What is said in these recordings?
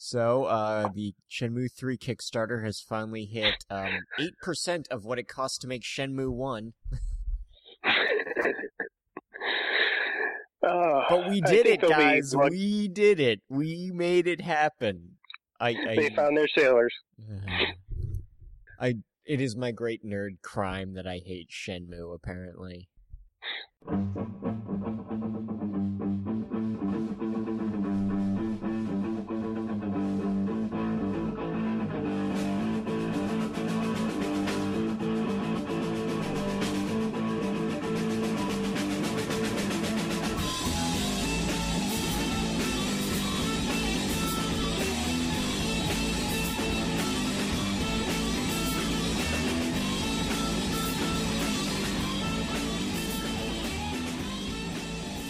So, uh, the Shenmue 3 Kickstarter has finally hit um, 8% of what it costs to make Shenmue 1. Uh, But we did it, they'll be guys. We did it. We made it happen. I, They I, found their sailors. I, it is my great nerd crime that I hate Shenmue, apparently.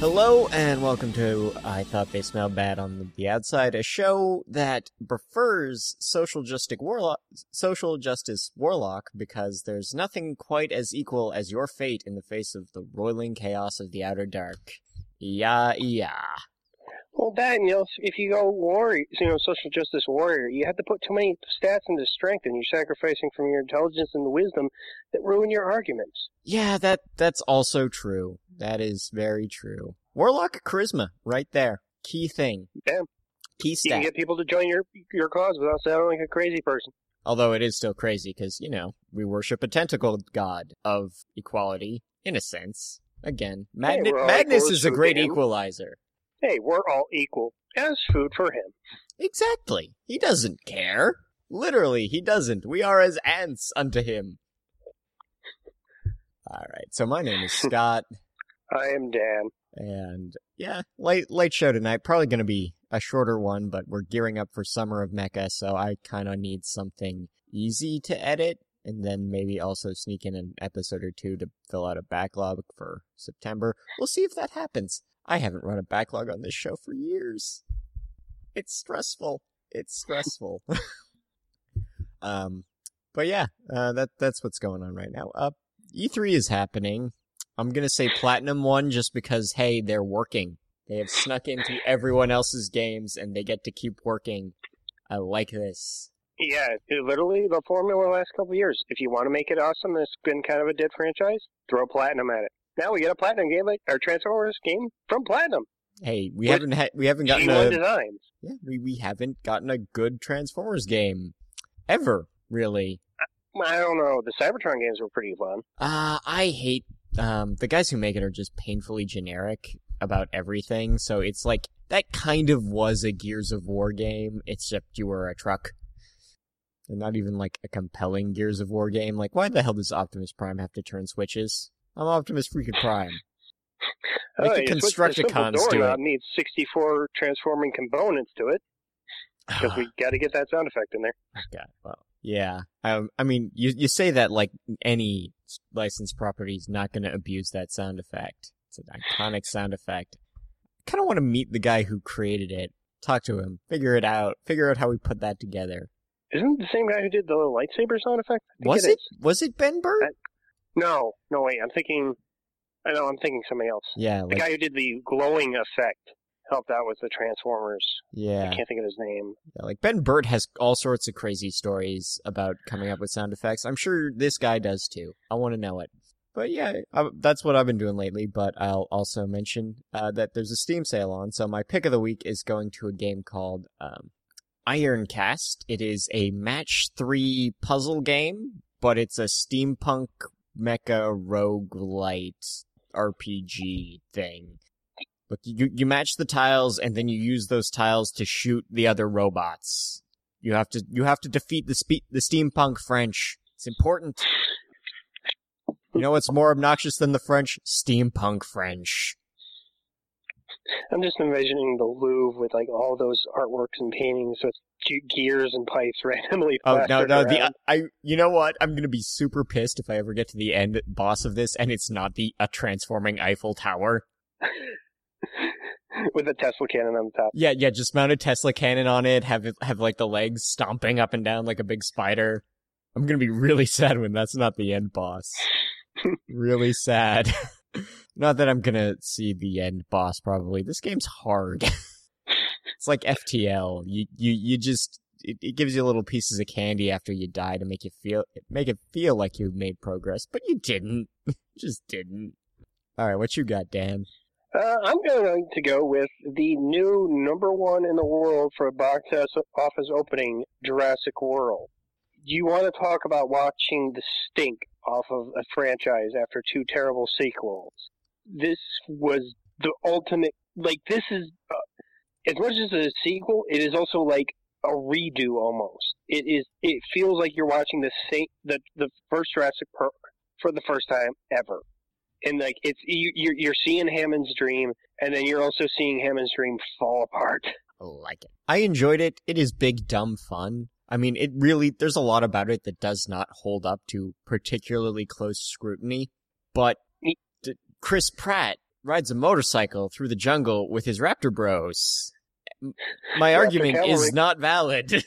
Hello and welcome to I Thought They Smelled Bad on the Outside, a show that prefers social justice warlock, social justice warlock because there's nothing quite as equal as your fate in the face of the roiling chaos of the outer dark. Yeah, yeah. Well, that, you know, if you go warrior, you know, social justice warrior, you have to put too many stats into strength, and you're sacrificing from your intelligence and the wisdom that ruin your arguments. Yeah, that that's also true. That is very true. Warlock charisma, right there. Key thing. Yeah. Key You can get people to join your your cause without sounding like a crazy person. Although it is still crazy because, you know, we worship a tentacle god of equality, in a sense. Again, Magna- we're Magnus is a great equalizer. Hey, we're all equal as food for him. Exactly. He doesn't care. Literally, he doesn't. We are as ants unto him. Alright, so my name is Scott, I am Dan. and yeah, late, late show tonight. Probably gonna be a shorter one, but we're gearing up for Summer of Mecha, so I kinda need something easy to edit, and then maybe also sneak in an episode or two to fill out a backlog for September. We'll see if that happens. I haven't run a backlog on this show for years. It's stressful. It's stressful. um, but yeah, uh, that that's what's going on right now. Uh, E3 is happening. I'm gonna say Platinum one just because hey, they're working. They have snuck into everyone else's games and they get to keep working. I like this. Yeah, literally the formula the last couple years. If you want to make it awesome, it's been kind of a dead franchise. Throw platinum at it. Now we get a platinum game like our Transformers game from Platinum. Hey, we With haven't had we haven't gotten G1 a Designs. yeah we we haven't gotten a good Transformers game ever really. I don't know. The Cybertron games were pretty fun. Uh, I hate um the guys who make it are just painfully generic about everything. So it's like that kind of was a Gears of War game, except you were a truck. And not even like a compelling Gears of War game. Like, why the hell does Optimus Prime have to turn switches? I'm Optimus freaking Prime. Oh, the you switch- Constructicons the simple do doorknob it. needs 64 transforming components to it because we got to get that sound effect in there. God, well, yeah. Um, I mean, you you say that like any licensed property is not going to abuse that sound effect. It's an iconic sound effect. I kind of want to meet the guy who created it, talk to him, figure it out, figure out how we put that together. Isn't it the same guy who did the lightsaber sound effect? Was it? it? Was it Ben Burtt? I- No, no, wait. I'm thinking. I know. I'm thinking somebody else. yeah, The like guy who did the glowing effect helped out with the Transformers. yeah, I can't think of his name. yeah, like Ben Burtt has all sorts of crazy stories about coming up with sound effects. I'm sure this guy does too. I want to know it. But yeah, I, that's what I've been doing lately. But I'll also mention uh, that there's a Steam sale on. So my pick of the week is going to a game called um, Ironcast. It is a match three puzzle game, but it's a steampunk mecha roguelite RPG thing. Look, you you match the tiles, and then you use those tiles to shoot the other robots. You have to you have to defeat the spe- the steampunk French. It's important. You know what's more obnoxious than the French? Steampunk French. I'm just envisioning the Louvre with like all those artworks and paintings with gears and pipes randomly. Oh no no the. I you know what I'm gonna be super pissed if I ever get to the end boss of this and it's not the a transforming Eiffel Tower. with a Tesla cannon on the top. Yeah yeah just mount a Tesla cannon on it have it have like the legs stomping up and down like a big spider. I'm gonna be really sad when that's not the end boss. really sad. not that I'm gonna see the end boss probably. This game's hard. It's like FTL. You you you just it, it gives you little pieces of candy after you die to make you feel make it feel like you made progress, but you didn't. just didn't. All right, what you got, Dan? Uh, I'm going to go with the new number one in the world for a box office opening, Jurassic World. You want to talk about watching the stink off of a franchise after two terrible sequels? This was the ultimate. Like this is uh, as much as a sequel, it is also like a redo almost. It is. It feels like you're watching the same the the first Jurassic Park for the first time ever and like it's you, you're you're seeing Hammond's dream, and then you're also seeing Hammond's dream fall apart. I like it. I enjoyed it. It is big dumb fun. I mean, it really there's a lot about it that does not hold up to particularly close scrutiny, but Chris Pratt rides a motorcycle through the jungle with his raptor bros. My argument is not valid.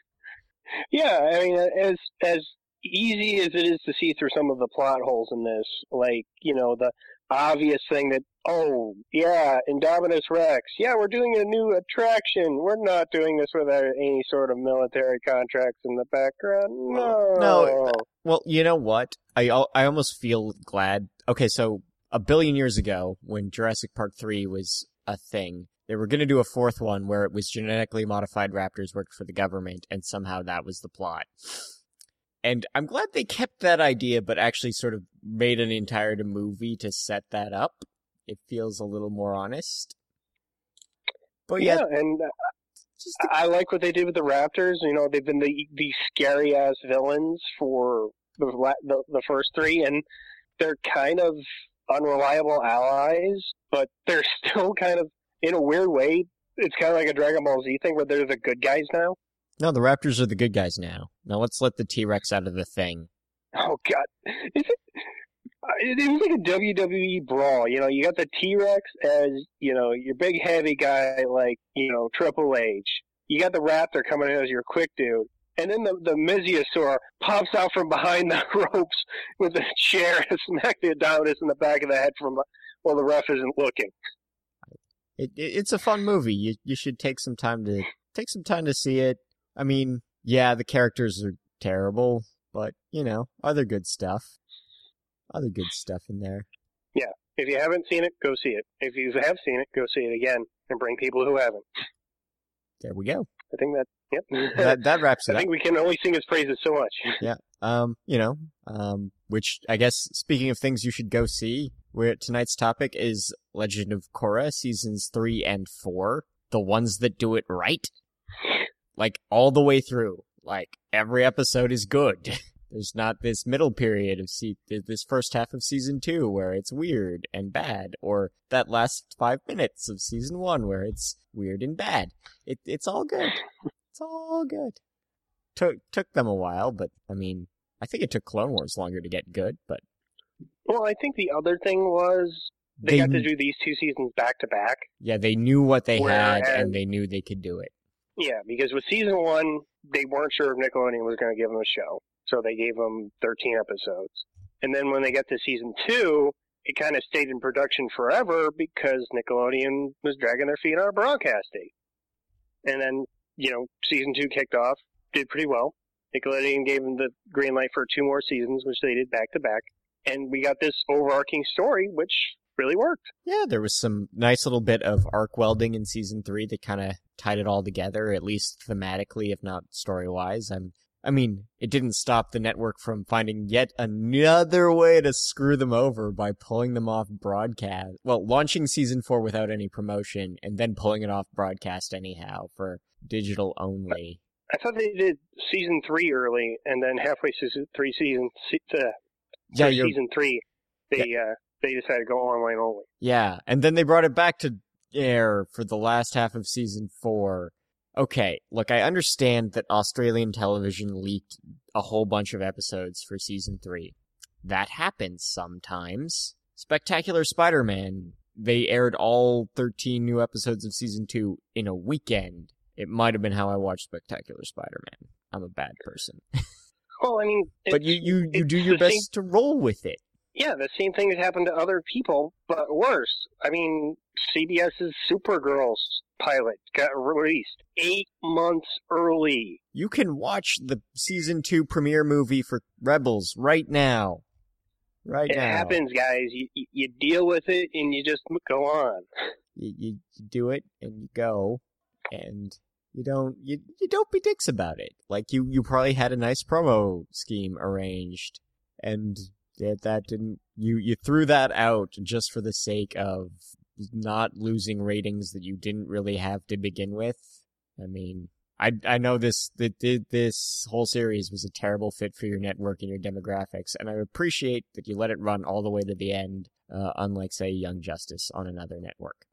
yeah, I mean, as as easy as it is to see through some of the plot holes in this, like, you know, the obvious thing that, oh, yeah, Indominus Rex, yeah, we're doing a new attraction. We're not doing this without any sort of military contracts in the background. No. No. Well, you know what? I, I almost feel glad. Okay, so a billion years ago, when Jurassic Park 3 was a thing, they were going to do a fourth one where it was genetically modified raptors worked for the government, and somehow that was the plot. And I'm glad they kept that idea, but actually sort of made an entire movie to set that up. It feels a little more honest. But yeah, yeah and uh, the... I like what they did with the Raptors. You know, they've been the the scary ass villains for the, the the first three, and they're kind of unreliable allies, but they're still kind of in a weird way. It's kind of like a Dragon Ball Z thing where they're the good guys now. No, the Raptors are the good guys now. Now let's let the T Rex out of the thing. Oh God, is it? Uh, it was like a WWE brawl. You know, you got the T Rex as you know your big heavy guy, like you know Triple H. You got the Raptor coming in as your quick dude, and then the the Mosasaur pops out from behind the ropes with a chair and smack the Adonis in the back of the head from while the ref isn't looking. It, it, it's a fun movie. You you should take some time to take some time to see it. I mean, yeah, the characters are terrible, but you know, other good stuff. Other good stuff in there. Yeah. If you haven't seen it, go see it. If you have seen it, go see it again and bring people who haven't. There we go. I think that yep. that that wraps it up. I up. think we can only sing his praises so much. Yeah. Um, you know, um, which I guess speaking of things you should go see, where tonight's topic is Legend of Korra seasons 3 and 4, the ones that do it right like all the way through. Like every episode is good. There's not this middle period of se- this first half of season two where it's weird and bad, or that last five minutes of season one where it's weird and bad. It, it's all good. It's all good. Took took them a while, but I mean, I think it took Clone Wars longer to get good. But well, I think the other thing was they, they got to do these two seasons back to back. Yeah, they knew what they Whereas, had, and they knew they could do it. Yeah, because with season one, they weren't sure if Nickelodeon was going to give them a show, so they gave them 13 episodes. And then when they got to season two, it kind of stayed in production forever because Nickelodeon was dragging their feet on broadcasting. And then, you know, season two kicked off, did pretty well. Nickelodeon gave them the green light for two more seasons, which they did back to back. And we got this overarching story, which really worked. Yeah, there was some nice little bit of arc welding in season three that kind of tied it all together, at least thematically, if not story wise. I'm, I mean, it didn't stop the network from finding yet another way to screw them over by pulling them off broadcast. Well, launching season four without any promotion and then pulling it off broadcast anyhow for digital only. I thought they did season three early, and then halfway through three season, uh, yeah, season three, they yeah. uh, they decided to go online only. Yeah, and then they brought it back to air for the last half of season four. Okay, look, I understand that Australian television leaked a whole bunch of episodes for season three. That happens sometimes. Spectacular Spider Man, they aired all 13 new episodes of season two in a weekend. It might have been how I watched Spectacular Spider Man. I'm a bad person. well, I mean, but you, you, you do your best same... to roll with it Yeah, the same thing has happened to other people, but worse. I mean, CBS's Supergirl's pilot got released eight months early. You can watch the season two premiere movie for Rebels right now. Right it now. It happens, guys. You, you, deal with it and you just go on. You, you, you do it and you go, and you don't you you don't be dicks about it. Like you you probably had a nice promo scheme arranged, and that that didn't you you threw that out just for the sake of not losing ratings that you didn't really have to begin with. I mean, I I know this that this whole series was a terrible fit for your network and your demographics, and I appreciate that you let it run all the way to the end, uh, unlike say Young Justice on another network.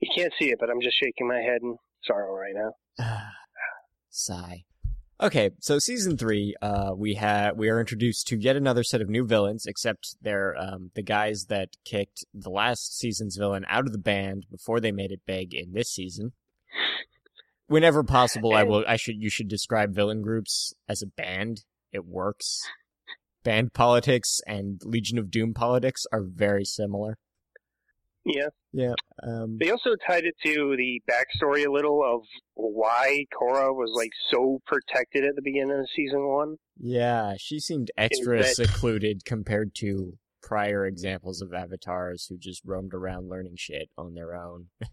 You can't see it, but I'm just shaking my head in sorrow right now. Sigh. Okay, so season three, uh, we have we are introduced to yet another set of new villains, except they're um, the guys that kicked the last season's villain out of the band before they made it big in this season. Whenever possible, I will. I should. You should describe villain groups as a band. It works. Band politics and Legion of Doom politics are very similar. Yeah. Yeah. Um, They also tied it to the backstory a little of why Korra was like so protected at the beginning of season one. Yeah, she seemed extra that- secluded compared to prior examples of avatars who just roamed around learning shit on their own.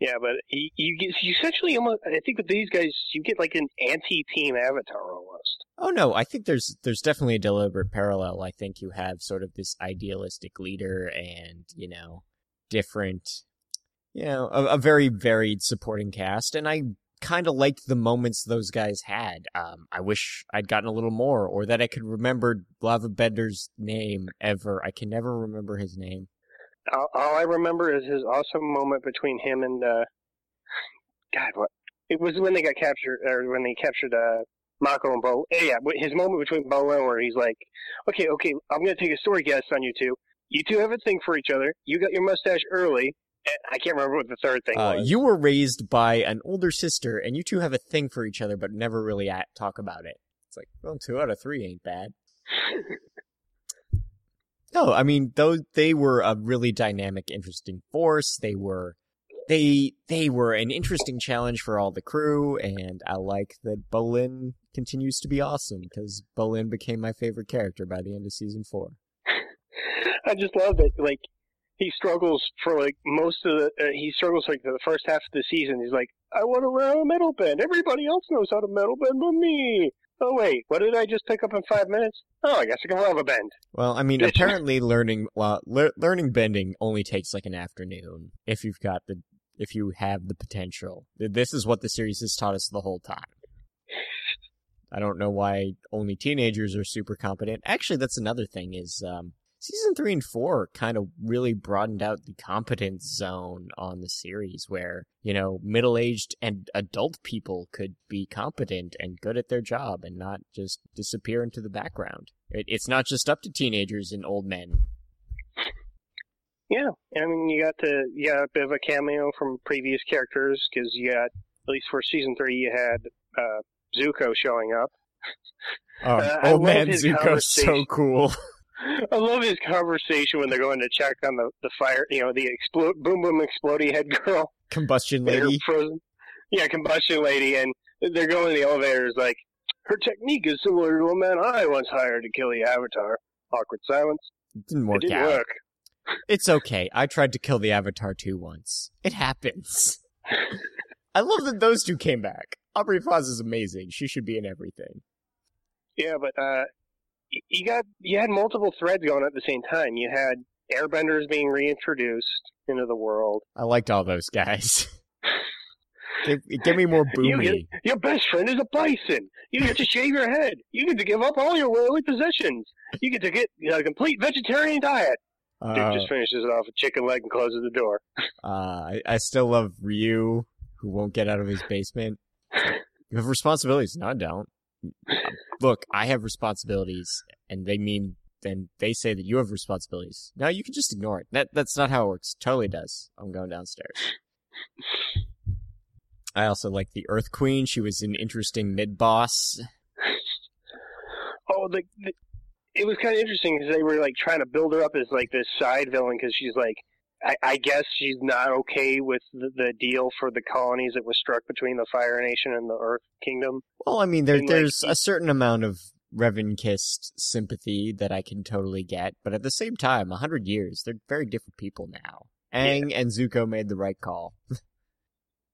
Yeah, but you, you you essentially almost. I think with these guys, you get like an anti-team Avatar almost. Oh no, I think there's there's definitely a deliberate parallel. I think you have sort of this idealistic leader and, you know, different you know, a, a very varied supporting cast and I kind of liked the moments those guys had. Um, I wish I'd gotten a little more, or that I could remember Lava Bender's name ever. I can never remember his name. All, I remember is his awesome moment between him and uh, God, what? It was when they got captured, or when they captured uh, Mako and Bo. eh, Yeah, his moment between Bo and where he's like, "Okay, okay, I'm gonna take a story guess on you two. You two have a thing for each other. You got your mustache early. And I can't remember what the third thing Uh, was. you were raised by an older sister, and you two have a thing for each other, but never really at, talk about it. It's like, well, two out of three ain't bad. No, I mean, though they were a really dynamic, interesting force. They were, they they were an interesting challenge for all the crew, and I like that Bolin continues to be awesome because Bolin became my favorite character by the end of season four. I just love that. Like he struggles for like most of the. Uh, he struggles like the first half of the season. He's like, I want to learn a metal bend. Everybody else knows how to metal bend but me. Oh wait, what did I just pick up in five minutes? Oh, I guess I can lava bend. Well, I mean, apparently learning well, lear learning bending only takes like an afternoon if you've got the if you have the potential. This is what the series has taught us the whole time. I don't know why only teenagers are super competent. Actually, that's another thing is um season 3 and 4 kind of really broadened out the competence zone on the series where, you know, middle-aged and adult people could be competent and good at their job and not just disappear into the background. It, it's not just up to teenagers and old men. Yeah, I mean you got the you got a bit of a cameo from previous characters because you got at least for season three you had uh, Zuko showing up. Oh, Uh, old man Zuko's so cool. I love his conversation when they're going to check on the the fire, you know, the explode boom boom explodey head girl. Combustion lady. frozen. Yeah, combustion lady, and they're going in the elevators like her technique is similar to a man I once hired to kill the Avatar. Awkward silence. It didn't It work didn't out. work. It's okay. I tried to kill the Avatar too once. It happens. I love that those two came back. Aubrey Plaza is amazing. She should be in everything. Yeah, but uh, you got you had multiple threads going at the same time. You had airbenders being reintroduced into the world. I liked all those guys. give, give me more You boomy. get- Your best friend is a bison. You get to shave your head. You get to give up all your worldly possessions. You get to get you know, a complete vegetarian diet. Dude Uh, just finishes it off with chicken leg and closes the door. uh, I, I still love Ryu, who won't get out of his basement. You have responsibilities. No, I don't. Look, I have responsibilities, and they mean, then they say that you have responsibilities. No, you can just ignore it. That That's not how it works. Totally does. I'm going downstairs. I also like the Earth Queen. She was an interesting mid boss. Oh, the, the it was kind of interesting because they were like trying to build her up as like this side villain because she's like, I, I guess she's not okay with the, the deal for the colonies that was struck between the Fire Nation and the Earth Kingdom. Well, I mean, there, And, like, there's he- a certain amount of revanchist sympathy that I can totally get, but at the same time, a hundred years, they're very different people now. Aang and Zuko made the right call.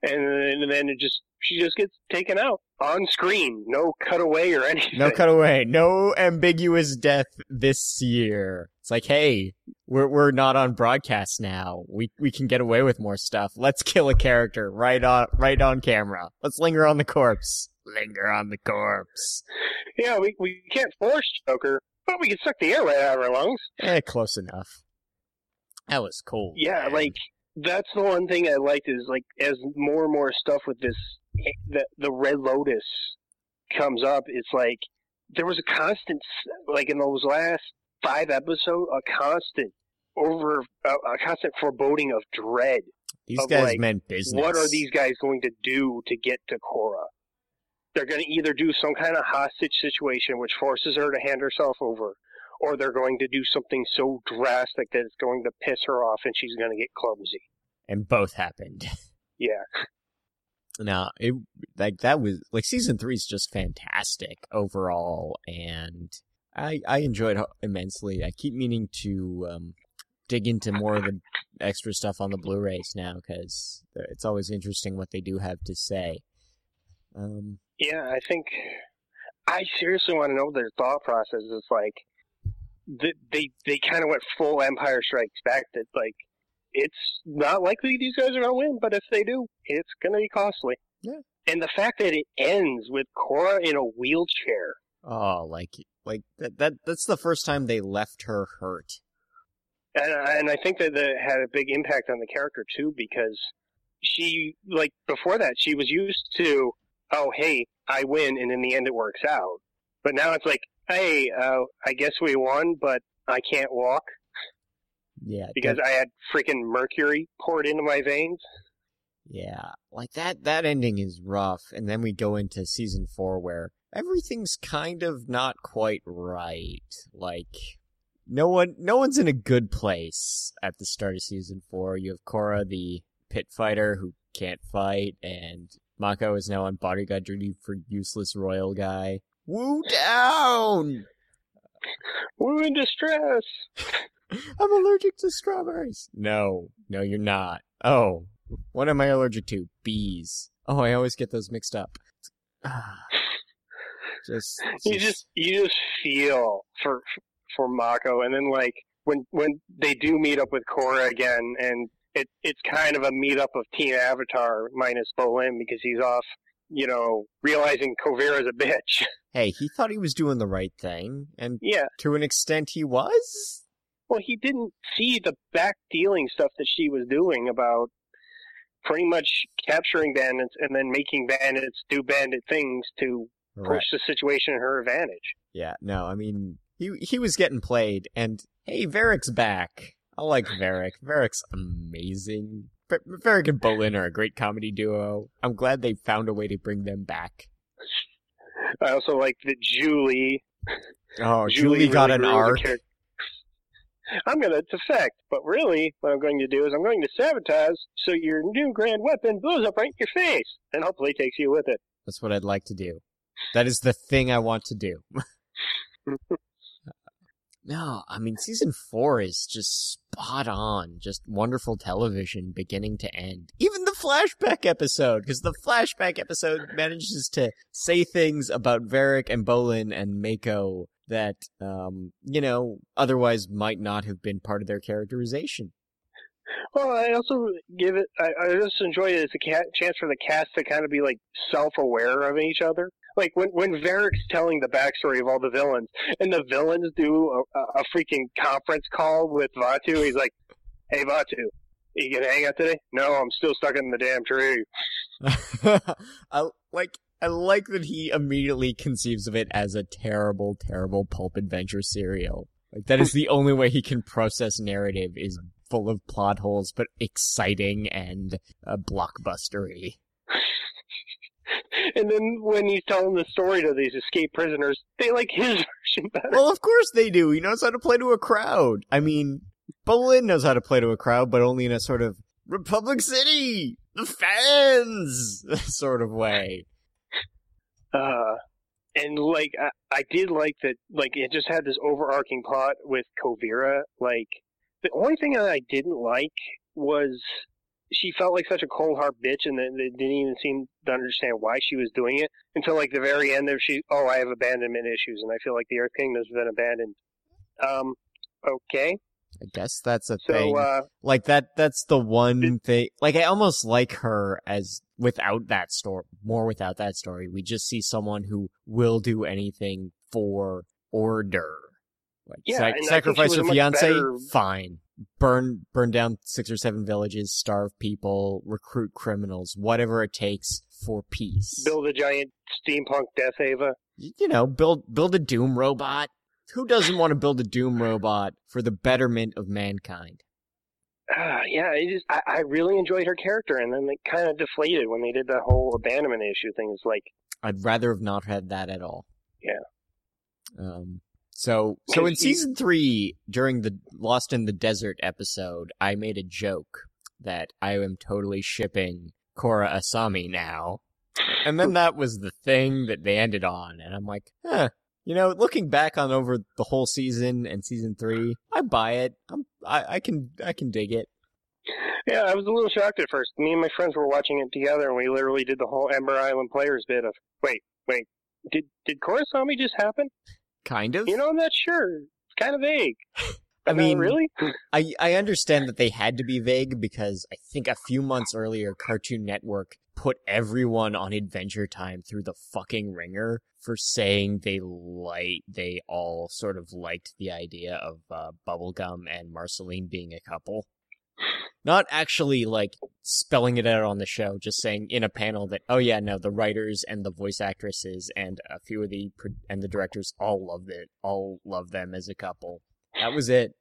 And then, and then it just she just gets taken out on screen, no cutaway or anything. No cutaway, no ambiguous death this year. It's like, hey, we're we're not on broadcast now. We we can get away with more stuff. Let's kill a character right on right on camera. Let's linger on the corpse. Linger on the corpse. Yeah, we we can't force Joker, but we can suck the air right out of our lungs. Eh, close enough. That was cool. Yeah, man. like that's the one thing I liked is like as more and more stuff with this the the Red Lotus comes up, it's like there was a constant like in those last five episodes, a constant over a, a constant foreboding of dread. these of, guys like, meant business. What are these guys going to do to get to Korra? They're going to either do some kind of hostage situation which forces her to hand herself over, or they're going to do something so drastic that it's going to piss her off and she's going to get clumsy. And both happened. Yeah. Now, it like that was like season three is just fantastic overall, and I I enjoyed it immensely. I keep meaning to um, dig into more of the extra stuff on the Blu-rays now because it's always interesting what they do have to say. Um, Yeah, I think I seriously want to know their thought process. It's like th- they they kind of went full Empire Strikes Back. That like it's not likely these guys are gonna win, but if they do, it's gonna be costly. Yeah. And the fact that it ends with Korra in a wheelchair. Oh, like like that that that's the first time they left her hurt. And, and I think that that had a big impact on the character too, because she, like before that, she was used to, oh, hey, I win, and in the end it works out. But now it's like, hey, uh, I guess we won, but I can't walk Yeah, because I had freaking mercury poured into my veins. Yeah, like that that ending is rough and then we go into season 4 where everything's kind of not quite right. Like no one no one's in a good place at the start of season 4. You have Korra, the pit fighter who can't fight and Mako is now on bodyguard duty for useless royal guy. Woo down. We're in distress. I'm allergic to strawberries. No, no, you're not. Oh, what am I allergic to? Bees. Oh, I always get those mixed up. just, You just you just feel for for Mako, and then like when when they do meet up with Korra again, and it it's kind of a meetup of Team Avatar minus Bolin because he's off, you know, realizing Kuvira's a bitch. hey, he thought he was doing the right thing, and yeah, to an extent, he was. well, he didn't see the back dealing stuff that she was doing about pretty much capturing bandits and then making bandits do bandit things to Right. push the situation in her advantage. Yeah. No, I mean, he he was getting played, and hey, Varrick's back. I like Varrick. Varrick's amazing. Varrick and Bolin are a great comedy duo. I'm glad they found a way to bring them back. I also like that Zhu Li Oh, Zhu Li, Julie got really an arc. I'm going to defect, but really, what I'm going to do is I'm going to sabotage so your new grand weapon blows up right in your face, and hopefully takes you with it. That's what I'd like to do. That is the thing I want to do. no, I mean, season four is just spot on. Just wonderful television beginning to end. Even the flashback episode, because the flashback episode manages to say things about Varrick and Bolin and Mako that, um, you know, otherwise might not have been part of their characterization. Well, I also give it. I, I just enjoy it as a ca- chance for the cast to kind of be like self-aware of each other. Like when when Varrick's telling the backstory of all the villains, and the villains do a, a freaking conference call with Vaatu. He's like, "Hey, Vaatu, you gonna hang out today? No, I'm still stuck in the damn tree." I like I like that he immediately conceives of it as a terrible, terrible pulp adventure serial. Like that is the only way he can process narrative is full of plot holes, but exciting and uh, blockbustery. And then when he's telling the story to these escaped prisoners, they like his version better. Well, of course they do. He knows how to play to a crowd. I mean, Bolin knows how to play to a crowd, but only in a sort of Republic City, the fans sort of way. Uh, and like I, I did like that. Like it just had this overarching plot with Kuvira. Like the only thing that I didn't like was she felt like such a cold hard bitch, and then they didn't even seem to understand why she was doing it until like the very end. There, she oh, I have abandonment issues, and I feel like the Earth Kingdom's been abandoned. Um, okay. I guess that's a So thing. uh, like that that's the one thing like i almost like her as without that story more without that story. We just see someone who will do anything for order. Like Yeah, sac- and I think she sacrifice her fiance better- fine. Burn burn down six or seven villages starve people recruit criminals whatever it takes for peace. Build a giant steampunk Death Ava. You know build build a doom robot who doesn't want to build a doom robot for the betterment of mankind Uh, yeah, just I, I really enjoyed her character, and then it kind of deflated when they did that whole abandonment issue thing. It's like I'd rather have not had that at all. Yeah. Um. So, so in season three, during the Lost in the Desert episode, I made a joke that I am totally shipping Korra Asami now, and then that was the thing that they ended on, and I'm like, huh. You know, looking back on over the whole season and season three, I buy it. I'm, I, I can, I can dig it. Yeah, I was a little shocked at first. Me and my friends were watching it together, and we literally did the whole Ember Island players bit of, wait, wait, did did Korrasami just happen? Kind of. You know, I'm not sure. It's kind of vague. I mean, really? I I understand that they had to be vague because I think a few months earlier Cartoon Network put everyone on Adventure Time through the fucking ringer for saying they like they all sort of liked the idea of uh, Bubblegum and Marceline being a couple. Not actually like spelling it out on the show, just saying in a panel that oh yeah no the writers and the voice actresses and a few of the pro- and the directors all loved it all love them as a couple. That was it.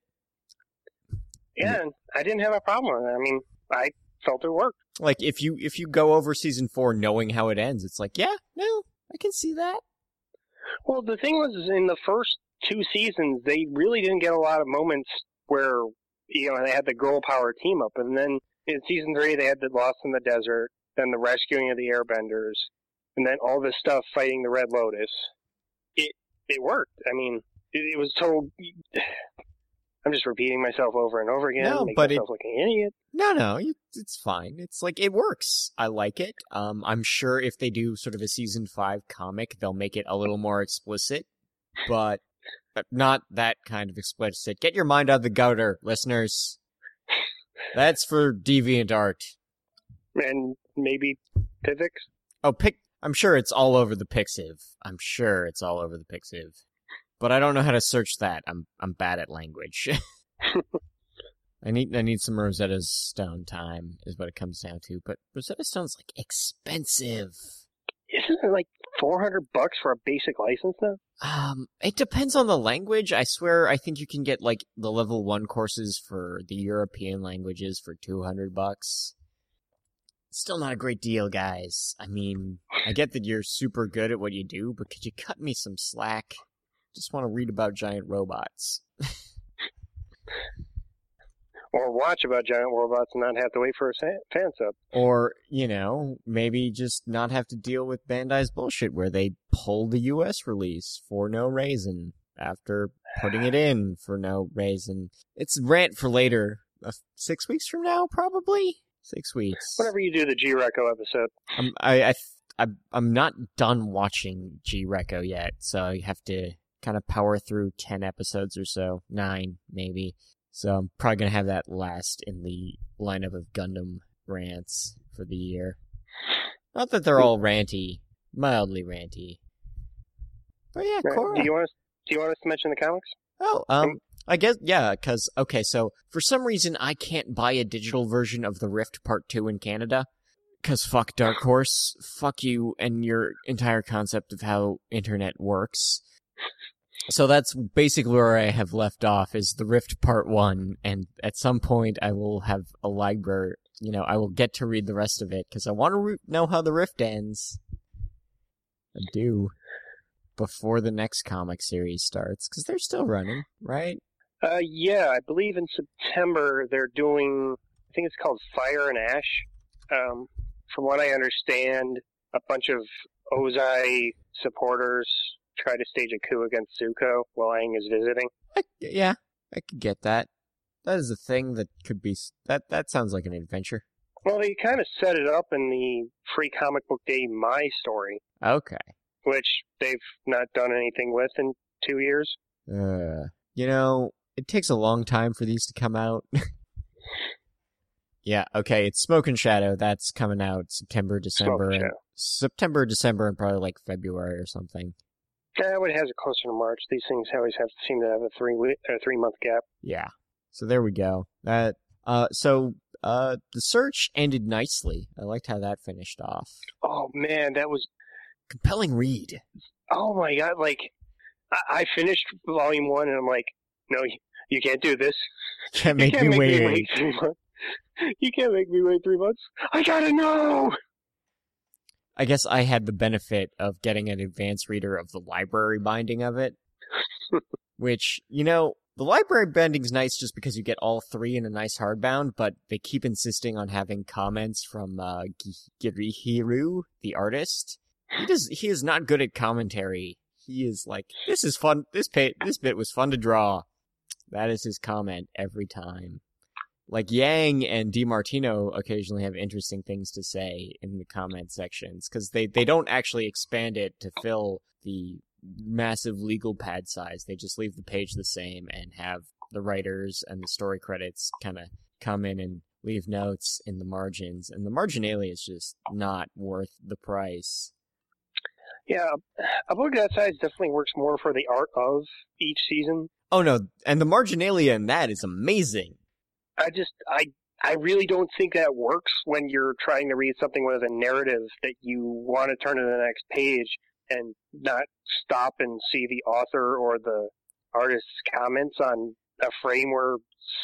Yeah, I didn't have a problem with it. I mean, I felt it worked. Like if you if you go over season four knowing how it ends it's like yeah no i can see that Well, the thing was, in the first two seasons, they really didn't get a lot of moments where you know they had the girl power team up, and then in season three they had the Lost in the Desert, then the rescuing of the Airbenders, and then all this stuff fighting the Red Lotus. It it worked. I mean, it, it was told. I'm just repeating myself over and over again, No, but it- like an idiot. no no it's fine. It's like it works. I like it. Um i'm sure if they do sort of a season five comic they'll make it a little more explicit but but not that kind of explicit. Get your mind out of the gutter listeners. That's for deviant art. And maybe Pivix. oh pick i'm sure it's all over the pixiv i'm sure it's all over the pixiv but i don't know how to search that i'm i'm bad at language I need I need some Rosetta Stone time is what it comes down to. But Rosetta Stone's like expensive. Isn't it like 400 bucks for a basic license now? Um, it depends on the language. I swear, I think you can get like the level one courses for the European languages for two hundred bucks. Still not a great deal, guys. I mean, I get that you're super good at what you do, but could you cut me some slack? Just want to read about giant robots. Or watch about giant robots and not have to wait for a fan sub. Or, you know, maybe just not have to deal with Bandai's bullshit where they pull the US release for no reason after putting it in for no reason. It's rant for later. Uh, six weeks from now, probably? Six weeks. Whenever you do the G-Reco episode. I'm, I, I, th- I'm, I'm not done watching G-Reco yet, so I have to kind of power through 10 episodes or so. Nine, maybe. So I'm probably gonna have that last in the lineup of Gundam rants for the year. Not that they're all ranty, mildly ranty. But yeah. Korra. Do you want us? Do you want us to mention the comics? Oh, um, I guess yeah, because okay, so for some reason I can't buy a digital version of the Rift Part Two in Canada. Cause fuck Dark Horse, fuck you and your entire concept of how internet works. So that's basically where I have left off is the Rift Part One, and at some point I will have a library. You know, I will get to read the rest of it because I want to re- know how the Rift ends. I do. before the next comic series starts because they're still running, right? Uh, yeah, I believe in September they're doing. I think it's called Fire and Ash. Um, from what I understand, a bunch of Ozai supporters try to stage a coup against Zuko while Aang is visiting. I, yeah, I could get that. That is a thing that could be that. That sounds like an adventure. Well, they kind of set it up in the free comic book day My Story, Okay. which they've not done anything with in two years. Uh, you know, it takes a long time for these to come out. yeah, okay, it's Smoke and Shadow. That's coming out September, December, and Shadow. September, December, and probably like February or something. Yeah, but it has it closer to March. These things always have seem to have a three week, a three month gap. Yeah. So there we go. That uh so uh the search ended nicely. I liked how that finished off. Oh man, that was Compelling read. oh my god! Like I, I finished volume one, and I'm like, no, you, you can't do this. Can't You make can't me make wait. me wait three months. You can't make me wait three months. I gotta know. I guess I had the benefit of getting an advanced reader of the library binding of it. which, you know, the library binding's nice just because you get all three in a nice hardbound, but they keep insisting on having comments from uh Gi- Gurihiru, the artist. He does he is not good at commentary. He is like, this is fun this pa- this bit was fun to draw. That is his comment every time. Like Yang and DiMartino occasionally have interesting things to say in the comment sections because they, they don't actually expand it to fill the massive legal pad size. They just leave the page the same and have the writers and the story credits kind of come in and leave notes in the margins. And the marginalia is just not worth the price. Yeah, a book that size definitely works more for the art of each season. Oh no, and the marginalia in that is amazing. I just I I really don't think that works when you're trying to read something with a narrative that you want to turn to the next page and not stop and see the author or the artist's comments on a frame where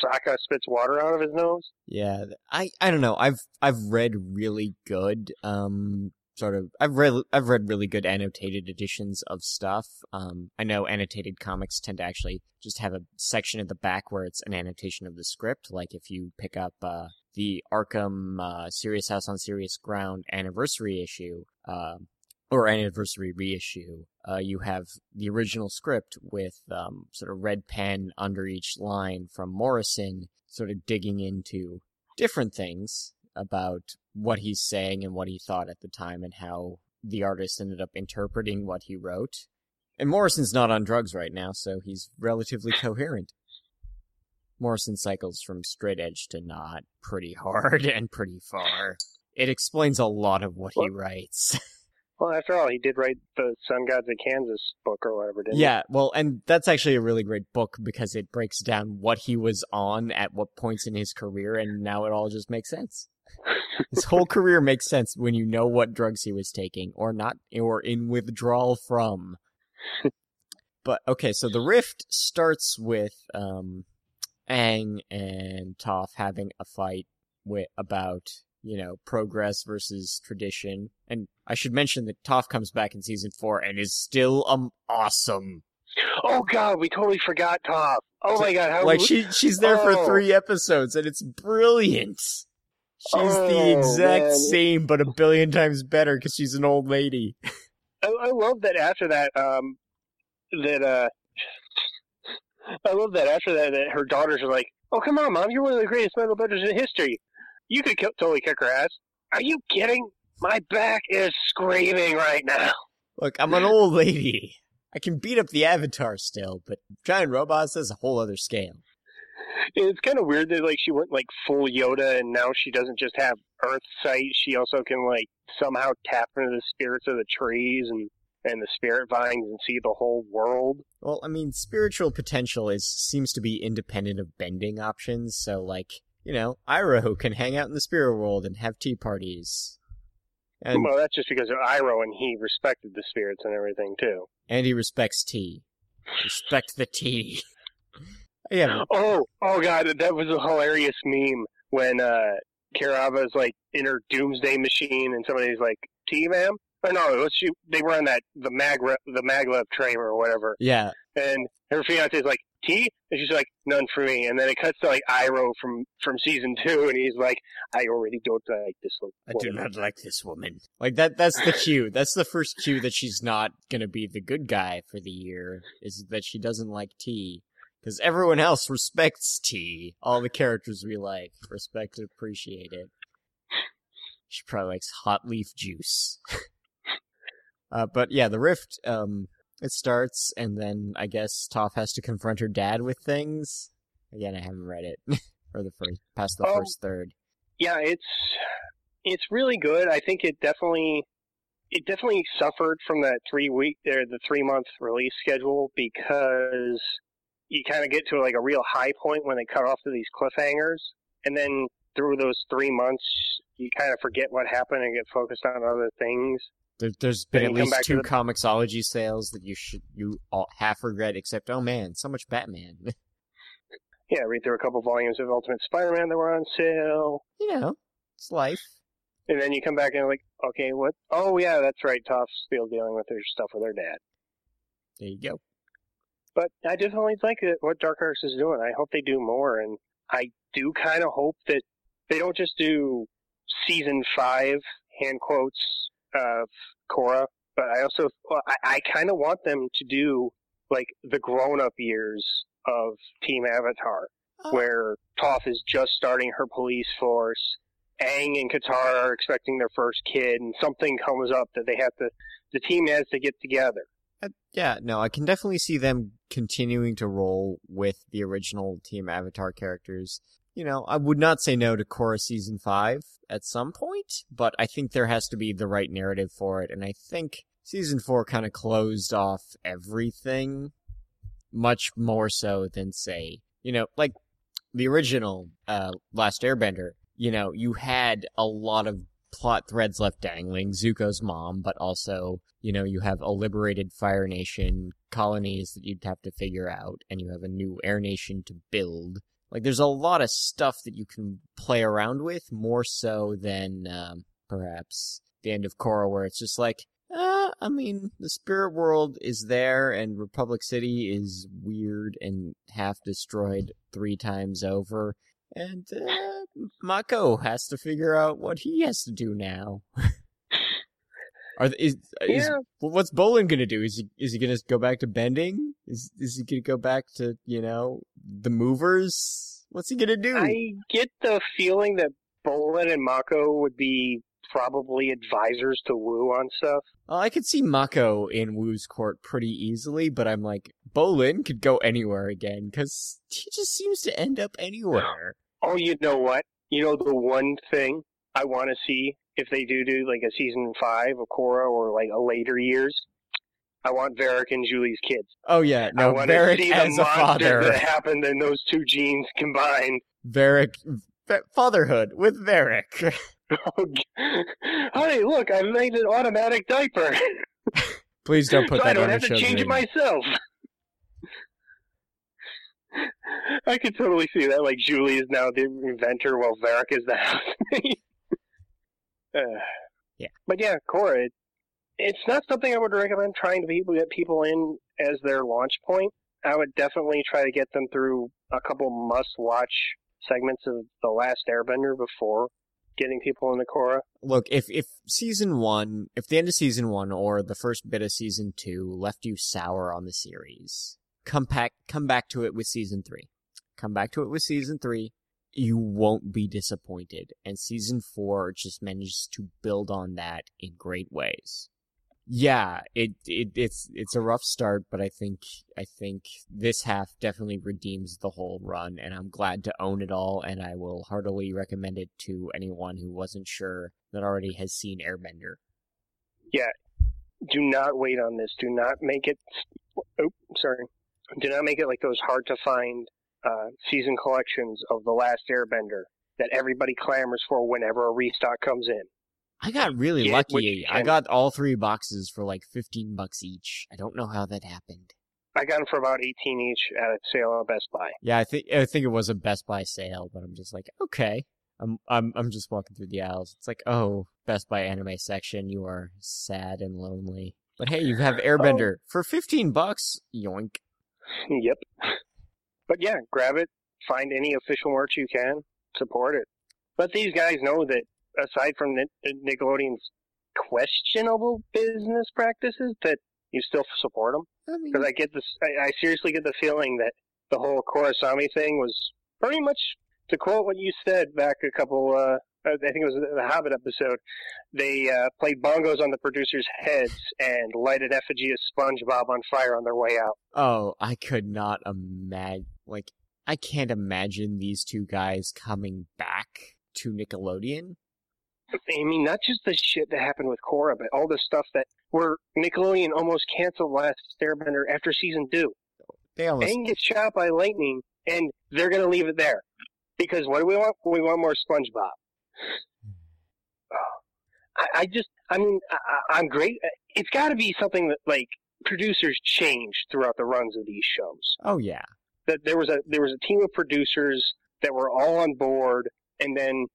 Sokka spits water out of his nose. Yeah, I I don't know. I've I've read really good um sort of I've read I've read really good annotated editions of stuff. Um I know annotated comics tend to actually just have a section at the back where it's an annotation of the script like if you pick up uh the Arkham uh Serious House on Serious Ground anniversary issue um or anniversary reissue, uh, you have the original script with um, sort of red pen under each line from Morrison, sort of digging into different things about what he's saying and what he thought at the time and how the artist ended up interpreting what he wrote. And Morrison's not on drugs right now, so he's relatively coherent. Morrison cycles from straight edge to not pretty hard and pretty far. It explains a lot of what he writes. Well, after all, he did write the Sun Gods of Kansas book or whatever, didn't he? Yeah, well, and that's actually a really great book because it breaks down what he was on at what points in his career, and now it all just makes sense. His whole career makes sense when you know what drugs he was taking, or not, or in withdrawal from. but okay, so the rift starts with um, Aang and Toph having a fight with about you know progress versus tradition, and I should mention that Toph comes back in season four and is still um awesome. Oh God, we totally forgot Toph. Oh my God, how Like she she's there for Oh. three episodes and it's brilliant. She's the Oh, exact man. same, but a billion times better because she's an old lady. I, I love that after that, um, that uh, I love that after that, that her daughters are like, "Oh, come on, mom, you're one of the greatest metal benders in history. You could kill, totally kick her ass." Are you kidding? My back is screaming right now. Look, I'm an old lady. I can beat up the Avatar still, but giant robots is a whole other scale. It's kind of weird that like she went like full Yoda, and now she doesn't just have Earth sight. She also can like somehow tap into the spirits of the trees and and the spirit vines and see the whole world. Well, I mean, spiritual potential is seems to be independent of bending options. So, like, you know, Iroh can hang out in the spirit world and have tea parties, and well, that's just because of Iroh, and he respected the spirits and everything too. and he respects tea. Respect the tea. yeah, Oh, oh god, that was a hilarious meme when uh Kuvira's like in her doomsday machine and somebody's like, Tea ma'am? or no, it was she, they were on that the Magra the maglev train or whatever, Yeah, and her fiance is like tea, and she's like none for me, and then it cuts to like Iroh from from season two, and he's like, I already don't like this one. I do not like this woman. Like that that's the cue. That's the first cue that she's not gonna be the good guy for the year, is that she doesn't like tea. Because everyone else respects tea. All the characters we like respect and appreciate it. She probably likes hot leaf juice. uh, but yeah, the rift, um, it starts, and then I guess Toph has to confront her dad with things. Again, I haven't read it. or the first, past the Oh. first third. yeah, it's it's really good. I think it definitely it definitely suffered from that three week or the three month release schedule because you kind of get to like a real high point when they cut off to these cliffhangers, and then through those three months you kind of forget what happened and get focused on other things. There, there's been at least two the- Comixology sales that you should you all half regret, except oh man, so much Batman. Yeah, read through a couple volumes of Ultimate Spider-Man that were on sale, you know, it's life. and then you come back and like, okay, what? Oh yeah, that's right. Toph's still dealing with their stuff with her dad. There you go. But I definitely like it, what Dark Horse is doing. I hope they do more, and I do kind of hope that they don't just do season five hand quotes of Korra, but I also I, I kind of want them to do like the grown up years of Team Avatar, Oh. where Toph is just starting her police force. Aang and Katara are expecting their first kid, and something comes up that they have to. The team has to get together. Uh, yeah, no, I can definitely see them continuing to roll with the original Team Avatar characters. You know, I would not say no to Korra season five at some point, but I think there has to be the right narrative for it, and I think season four kind of closed off everything much more so than say, you know, like the original uh Last Airbender, you know, you had a lot of plot threads left dangling, Zuko's mom, but also, you know, you have a liberated Fire Nation colonies that you'd have to figure out, and you have a new Air Nation to build. Like, there's a lot of stuff that you can play around with, more so than, um, perhaps the end of Korra, where it's just like, uh, I mean, the spirit world is there, and Republic City is weird and half destroyed three times over, and uh, Mako has to figure out what he has to do now. Are th- is, is Yeah. what's Bolin gonna do? Is he is he gonna go back to bending? Is is he gonna go back to you know the movers? What's he gonna do? I get the feeling that Bolin and Mako would be probably advisors to Wu on stuff. Well, I could see Mako in Wu's court pretty easily, but I'm like Bolin could go anywhere again because he just seems to end up anywhere. Oh, you know what? You know the one thing I want to see if they do do like a season five of Korra or like a later years. I want Varrick and Zhu Li's kids. Oh yeah, no, I want to see the as a monster father. that happened in those two genes combined. Varrick, fatherhood with Varrick. Honey, look, I made an automatic diaper, Please don't put so I don't have to change it myself. I could totally see that. Like Zhu Li is now the inventor, while Varrick is the housemaid. uh, Yeah. but yeah, Korra. It, it's not something I would recommend trying to people get people in as their launch point. I would definitely try to get them through a couple must-watch segments of The Last Airbender before getting people into Korra. Look, if if season one, if the end of season one or the first bit of season two left you sour on the series, come back, come back to it with season three. Come back to it with season three. You won't be disappointed, and season four just manages to build on that in great ways. Yeah, it, it it's it's a rough start, but I think I think this half definitely redeems the whole run, and I'm glad to own it all, and I will heartily recommend it to anyone who wasn't sure that already has seen Airbender. Yeah, do not wait on this. Do not make it. Oh, sorry. Do not make it like those hard to find uh, season collections of The Last Airbender that everybody clamors for whenever a restock comes in. I got really what lucky. I got all three boxes for like 15 bucks each. I don't know how that happened. I got them for about 18 each at a sale at Best Buy. Yeah, I think I think it was a Best Buy sale, but I'm just like, okay. I'm I'm I'm just walking through the aisles. It's like, oh, Best Buy anime section, you are sad and lonely. But hey, you have oh. Airbender oh. for fifteen bucks. Yoink. Yep. But yeah, grab it. Find any official merch you can. Support it. Let these guys know that aside from Nickelodeon's questionable business practices, that you still support them. Because I, mean, I, get this, I, I, seriously get the feeling that the whole Korrasami thing was pretty much, to quote what you said back a couple, uh, I think it was the Hobbit episode. They uh, played bongos on the producers' heads and lighted effigy of SpongeBob on fire on their way out. Oh, I could not imagine. Like, I can't imagine these two guys coming back to Nickelodeon. I mean, not just the shit that happened with Korra, but all the stuff that where Nickelodeon almost canceled Last Airbender after season two. They almost Aang gets shot by lightning, and they're gonna leave it there because what do we want? We want more SpongeBob. I, I just, I mean, I, I'm great. It's got to be something that like producers change throughout the runs of these shows. Oh yeah, that there was a there was a team of producers that were all on board, and then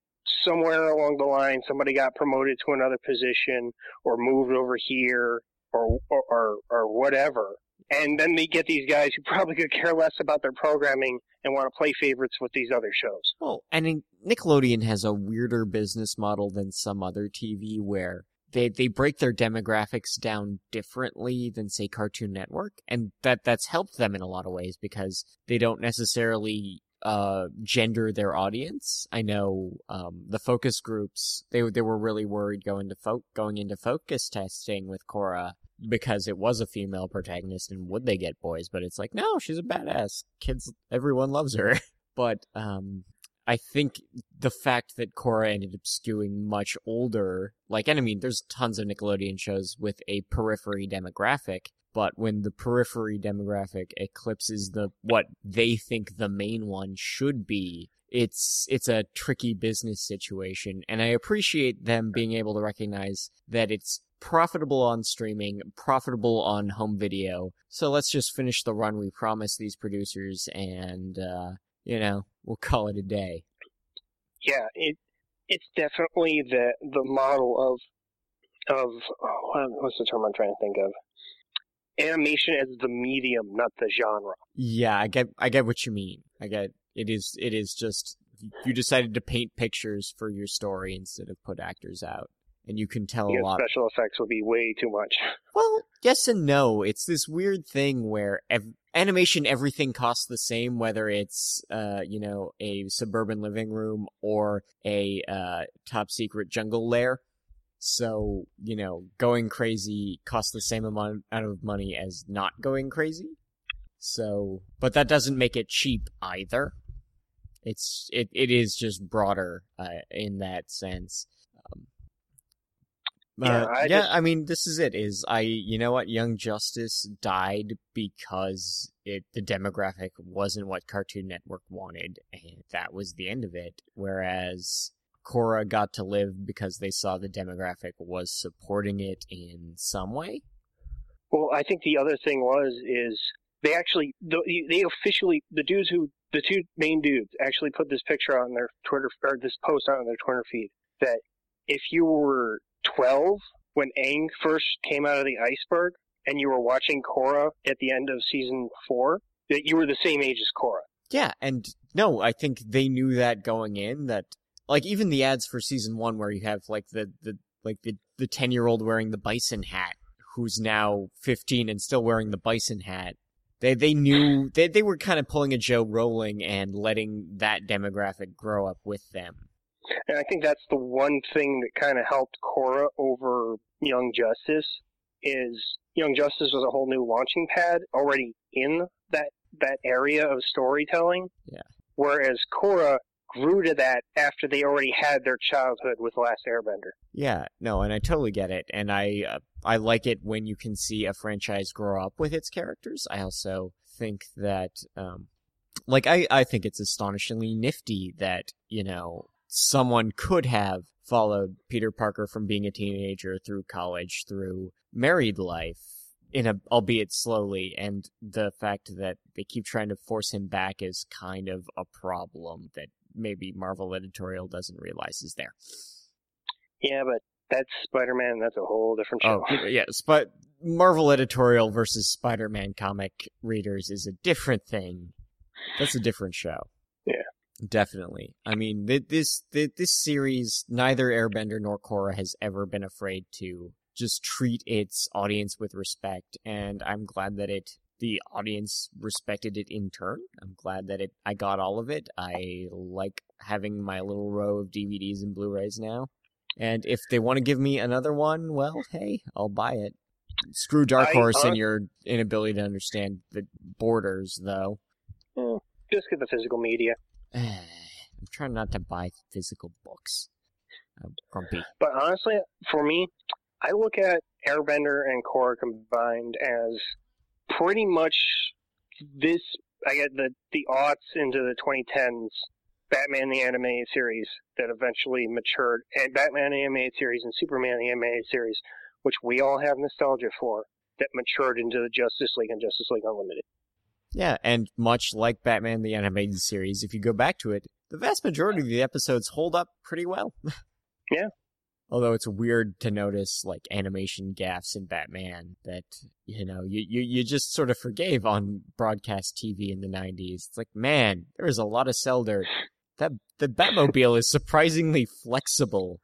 somewhere along the line somebody got promoted to another position or moved over here or or or, whatever and then they get these guys who probably could care less about their programming and want to play favorites with these other shows. Well, and Nickelodeon has a weirder business model than some other TV where they they break their demographics down differently than say Cartoon Network, and that that's helped them in a lot of ways because they don't necessarily uh, gender their audience. I know um, the focus groups they they were really worried going to fo- going into focus testing with Korra because it was a female protagonist and would they get boys? But it's like no, she's a badass. Kids, everyone loves her. but um, I think the fact that Korra ended up skewing much older, like, and I mean, there's tons of Nickelodeon shows with a periphery demographic, but when the periphery demographic eclipses the what they think the main one should be it's it's a tricky business situation. And i appreciate them being able to recognize that it's profitable on streaming profitable on home video. So let's just finish the run we promised these producers and uh you know we'll call it a day. Yeah it it's definitely the the model of of oh, what's the term i'm trying to think of animation as the medium, not the genre. Yeah, I get I get what you mean. I get it is it is just you decided to paint pictures for your story instead of put actors out. And you can tell yeah, a lot. Special effects would be way too much. Well, yes and no. It's this weird thing where ev- animation, everything costs the same, whether it's, uh, you know, a suburban living room or a uh, top secret jungle lair. So, you know, going crazy costs the same amount of money as not going crazy. So, but that doesn't make it cheap either. It's it it is just broader uh, in that sense. Um, yeah, uh, I, yeah just... I mean, this is it. Is I, you know what? Young Justice died because it the demographic wasn't what Cartoon Network wanted, and that was the end of it. Whereas Korra got to live because they saw the demographic was supporting it in some way? Well, I think the other thing was is they actually they officially the dudes who the two main dudes actually put this picture on their Twitter or this post on their Twitter feed that if you were 12 when Aang first came out of the iceberg and you were watching Korra at the end of season 4 that you were the same age as Korra. Yeah, and no, I think they knew that going in that like even the ads for season one where you have like the the like the the ten year old wearing the bison hat who's now fifteen and still wearing the bison hat. They they knew they they were kind of pulling a Jo Rowling and letting that demographic grow up with them. And I think that's the one thing that kind of helped Korra over Young Justice is Young Justice was a whole new launching pad already in that that area of storytelling. Yeah. Whereas Korra grew to that after they already had their childhood with Last Airbender. Yeah, no, and I totally get it, and I uh, I like it when you can see a franchise grow up with its characters. I also think that, um, like, I I think it's astonishingly nifty that you know someone could have followed Peter Parker from being a teenager through college through married life in a albeit slowly and the fact that they keep trying to force him back is kind of a problem that maybe Marvel editorial doesn't realize is there. Yeah, but that's Spider-Man. That's a whole different oh, show. Oh, yes, but Marvel editorial versus Spider-Man comic readers is a different thing. That's a different show. Yeah. Definitely. I mean, th- this this series, neither Airbender nor Korra has ever been afraid to just treat its audience with respect, and I'm glad that it the audience respected it in turn. I'm glad that it I got all of it. I like having my little row of DVDs and Blu-rays now. And if they want to give me another one, well, hey, I'll buy it. Screw Dark I, Horse uh, and your inability to understand the borders, though. Eh, just get the physical media. I'm trying not to buy physical books. I'm grumpy. But honestly, for me, I look at Airbender and Korra combined as pretty much this. I get the the aughts into the 2010s Batman the animated series that eventually matured, and Batman the animated series and Superman the animated series, which we all have nostalgia for, that matured into the Justice League and Justice League Unlimited. Yeah, and much like Batman the Animated Series, if you go back to it, the vast majority of the episodes hold up pretty well. Yeah. Although it's weird to notice like animation gaffes in Batman that you know you, you you just sort of forgave on broadcast TV in the '90s. It's like, man, there is a lot of cell dirt. That the Batmobile is surprisingly flexible.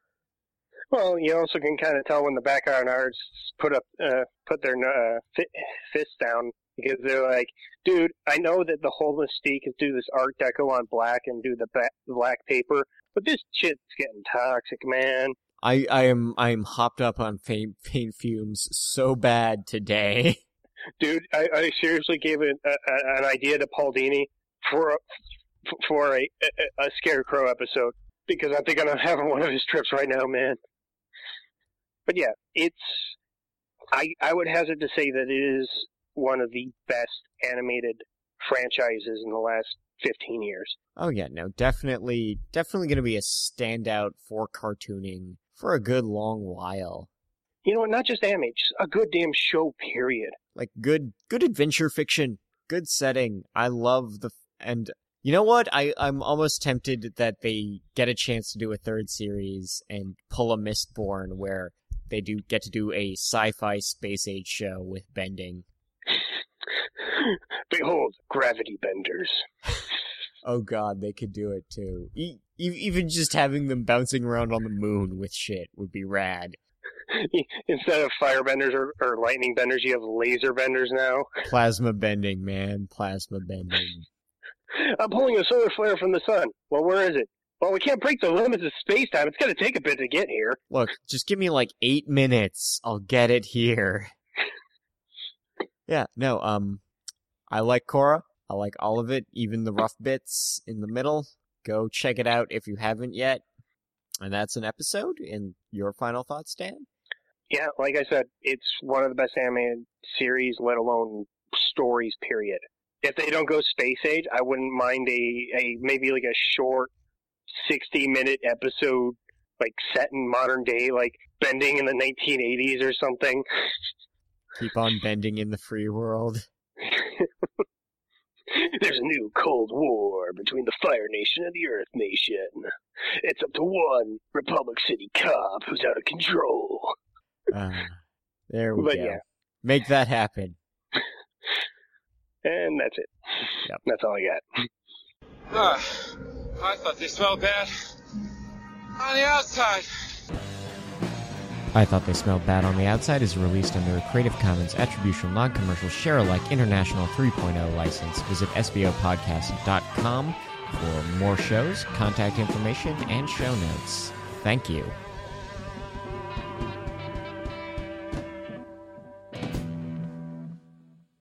Well, you also can kind of tell when the background artists put up uh, put their uh, fi- fists down because they're like, dude, I know that the whole mystique is do this Art Deco on black and do the ba- black paper, but this shit's getting toxic, man. I I am I am hopped up on paint, paint fumes so bad today. Dude, I, I seriously gave it a, a, an idea to Paul Dini for a, for a, a, a Scarecrow episode because I think I'm having one of his trips right now, man. But yeah, it's I I would hazard to say that it is one of the best animated franchises in the last 15 years. Oh yeah, no, definitely, definitely going to be a standout for cartooning for a good long while. You know what? Not just anime, just a good damn show. Period. Like good, good adventure fiction, good setting. I love the and you know what? I I'm almost tempted that they get a chance to do a third series and pull a Mistborn where they do get to do a sci-fi space age show with bending. Behold, gravity benders. Oh god, they could do it too. E- even just having them bouncing around on the moon with shit would be rad. Instead of fire benders or, or lightning benders, you have laser benders now. Plasma bending, man. Plasma bending. I'm pulling a solar flare from the sun. Well, where is it? Well, we can't break the limits of space time. It's going to take a bit to get here. Look, just give me like eight minutes. I'll get it here. yeah, no, um, I like Korra. I like all of it, even the rough bits in the middle. Go check it out if you haven't yet. And that's an episode. And your final thoughts, Dan? Yeah, like I said, it's one of the best animated series, let alone stories, period. If they don't go space age, I wouldn't mind a, a maybe like a short 60 minute episode, like set in modern day, like bending in the 1980s or something. Keep on bending in the free world. There's a new Cold War between the Fire Nation and the Earth Nation. It's up to one Republic City cop who's out of control. Uh, there we But go. yeah. Make that happen. And that's it. Yep. That's all I got. Ah, I thought they smelled bad. On the outside. I Thought They Smelled Bad on the Outside is released under a Creative Commons Attribution Non-Commercial Share-alike International 3.0 license. Visit sbopodcast.com for more shows, contact information, and show notes. Thank you.